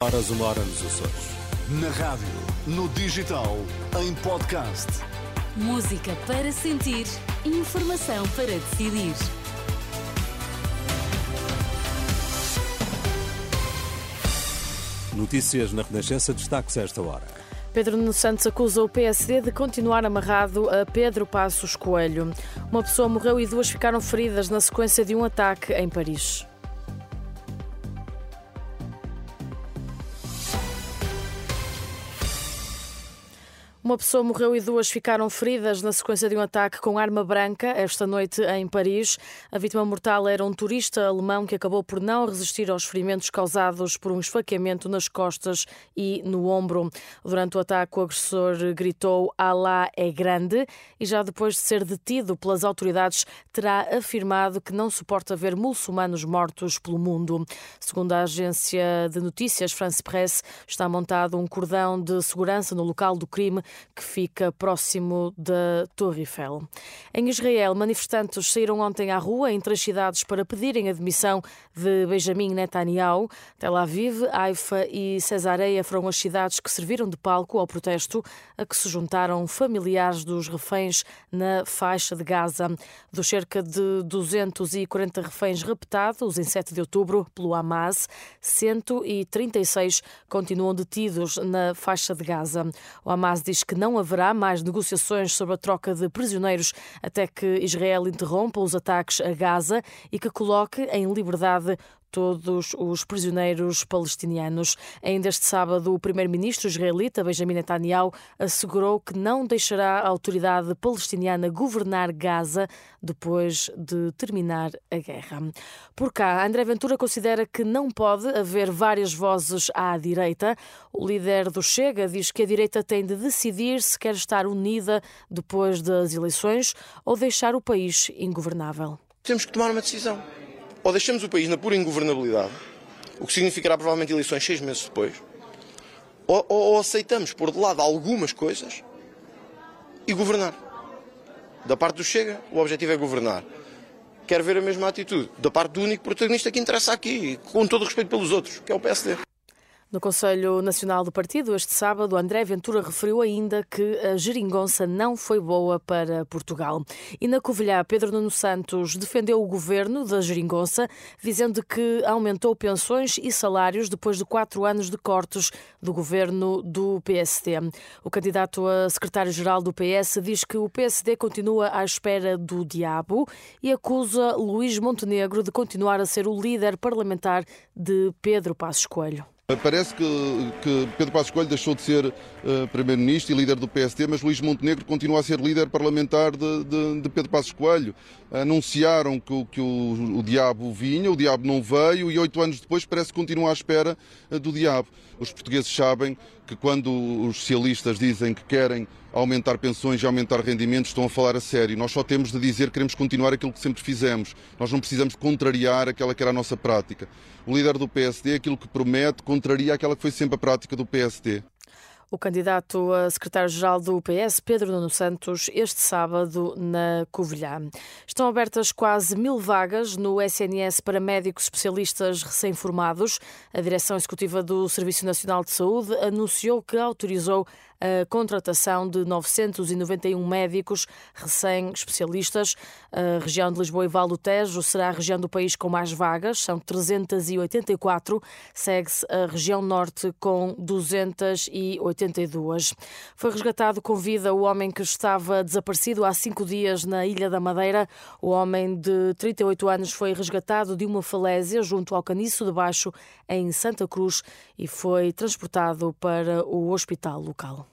Horas uma hora nos Açores. Na rádio, no digital, em podcast. Música para sentir, informação para decidir. Notícias na Renascença, destaques a esta hora. Pedro Nuno Santos acusa o PSD de continuar amarrado a Pedro Passos Coelho. Uma pessoa morreu e duas ficaram feridas na sequência de um ataque em Paris. Uma pessoa morreu e duas ficaram feridas na sequência de um ataque com arma branca esta noite em Paris. A vítima mortal era um turista alemão que acabou por não resistir aos ferimentos causados por um esfaqueamento nas costas e no ombro. Durante o ataque, o agressor gritou Alá é grande e já depois de ser detido pelas autoridades, terá afirmado que não suporta ver muçulmanos mortos pelo mundo. Segundo a agência de notícias France Press, está montado um cordão de segurança no local do crime que fica próximo da Torre Eiffel. Em Israel, manifestantes saíram ontem à rua em três cidades para pedirem a demissão de Benjamin Netanyahu. Tel Aviv, Haifa e Cesareia foram as cidades que serviram de palco ao protesto a que se juntaram familiares dos reféns na faixa de Gaza. Dos cerca de 240 reféns raptados em 7 de outubro pelo Hamas, 136 continuam detidos na faixa de Gaza. O Hamas diz que não haverá mais negociações sobre a troca de prisioneiros até que Israel interrompa os ataques a Gaza e que coloque em liberdade todos os prisioneiros palestinianos. Ainda este sábado, o primeiro-ministro israelita Benjamin Netanyahu assegurou que não deixará a autoridade palestiniana governar Gaza depois de terminar a guerra. Por cá, André Ventura considera que não pode haver várias vozes à direita. O líder do Chega diz que a direita tem de decidir se quer estar unida depois das eleições ou deixar o país ingovernável. Temos que tomar uma decisão ou deixamos o país na pura ingovernabilidade, o que significará provavelmente eleições seis meses depois, ou, ou, ou aceitamos pôr de lado algumas coisas e governar. Da parte do Chega, o objetivo é governar. Quero ver a mesma atitude da parte do único protagonista que interessa aqui, com todo o respeito pelos outros, que é o PSD. No Conselho Nacional do Partido, este sábado, André Ventura referiu ainda que a geringonça não foi boa para Portugal. E na Covilhã, Pedro Nuno Santos defendeu o governo da geringonça, dizendo que aumentou pensões e salários depois de quatro anos de cortes do governo do PSD. O candidato a secretário-geral do PS diz que o PSD continua à espera do diabo e acusa Luís Montenegro de continuar a ser o líder parlamentar de Pedro Passos Coelho. Parece que, que, Pedro Passos Coelho deixou de ser uh, Primeiro-Ministro e líder do PSD, mas Luís Montenegro continua a ser líder parlamentar de, de, de Pedro Passos Coelho. Anunciaram que, que o, o, diabo vinha, o diabo não veio e oito anos depois parece que continua à espera uh, do diabo. Os portugueses sabem que quando os socialistas dizem que querem aumentar pensões e aumentar rendimentos, estão a falar a sério. Nós só temos de dizer que queremos continuar aquilo que sempre fizemos. Nós não precisamos contrariar aquela que era a nossa prática. O líder do PSD, aquilo que promete, contraria aquela que foi sempre a prática do PSD. O candidato a secretário-geral do PS, Pedro Nuno Santos, este sábado na Covilhã. Estão abertas quase mil vagas no SNS para médicos especialistas recém-formados. A direção executiva do Serviço Nacional de Saúde anunciou que autorizou a contratação de 991 médicos recém-especialistas. A região de Lisboa e Val do Tejo será a região do país com mais vagas, são 384. Segue-se a região norte com 282. Foi resgatado com vida o homem que estava desaparecido há cinco dias na Ilha da Madeira. O homem de 38 anos foi resgatado de uma falésia junto ao Caniço de Baixo, em Santa Cruz, e foi transportado para o hospital local.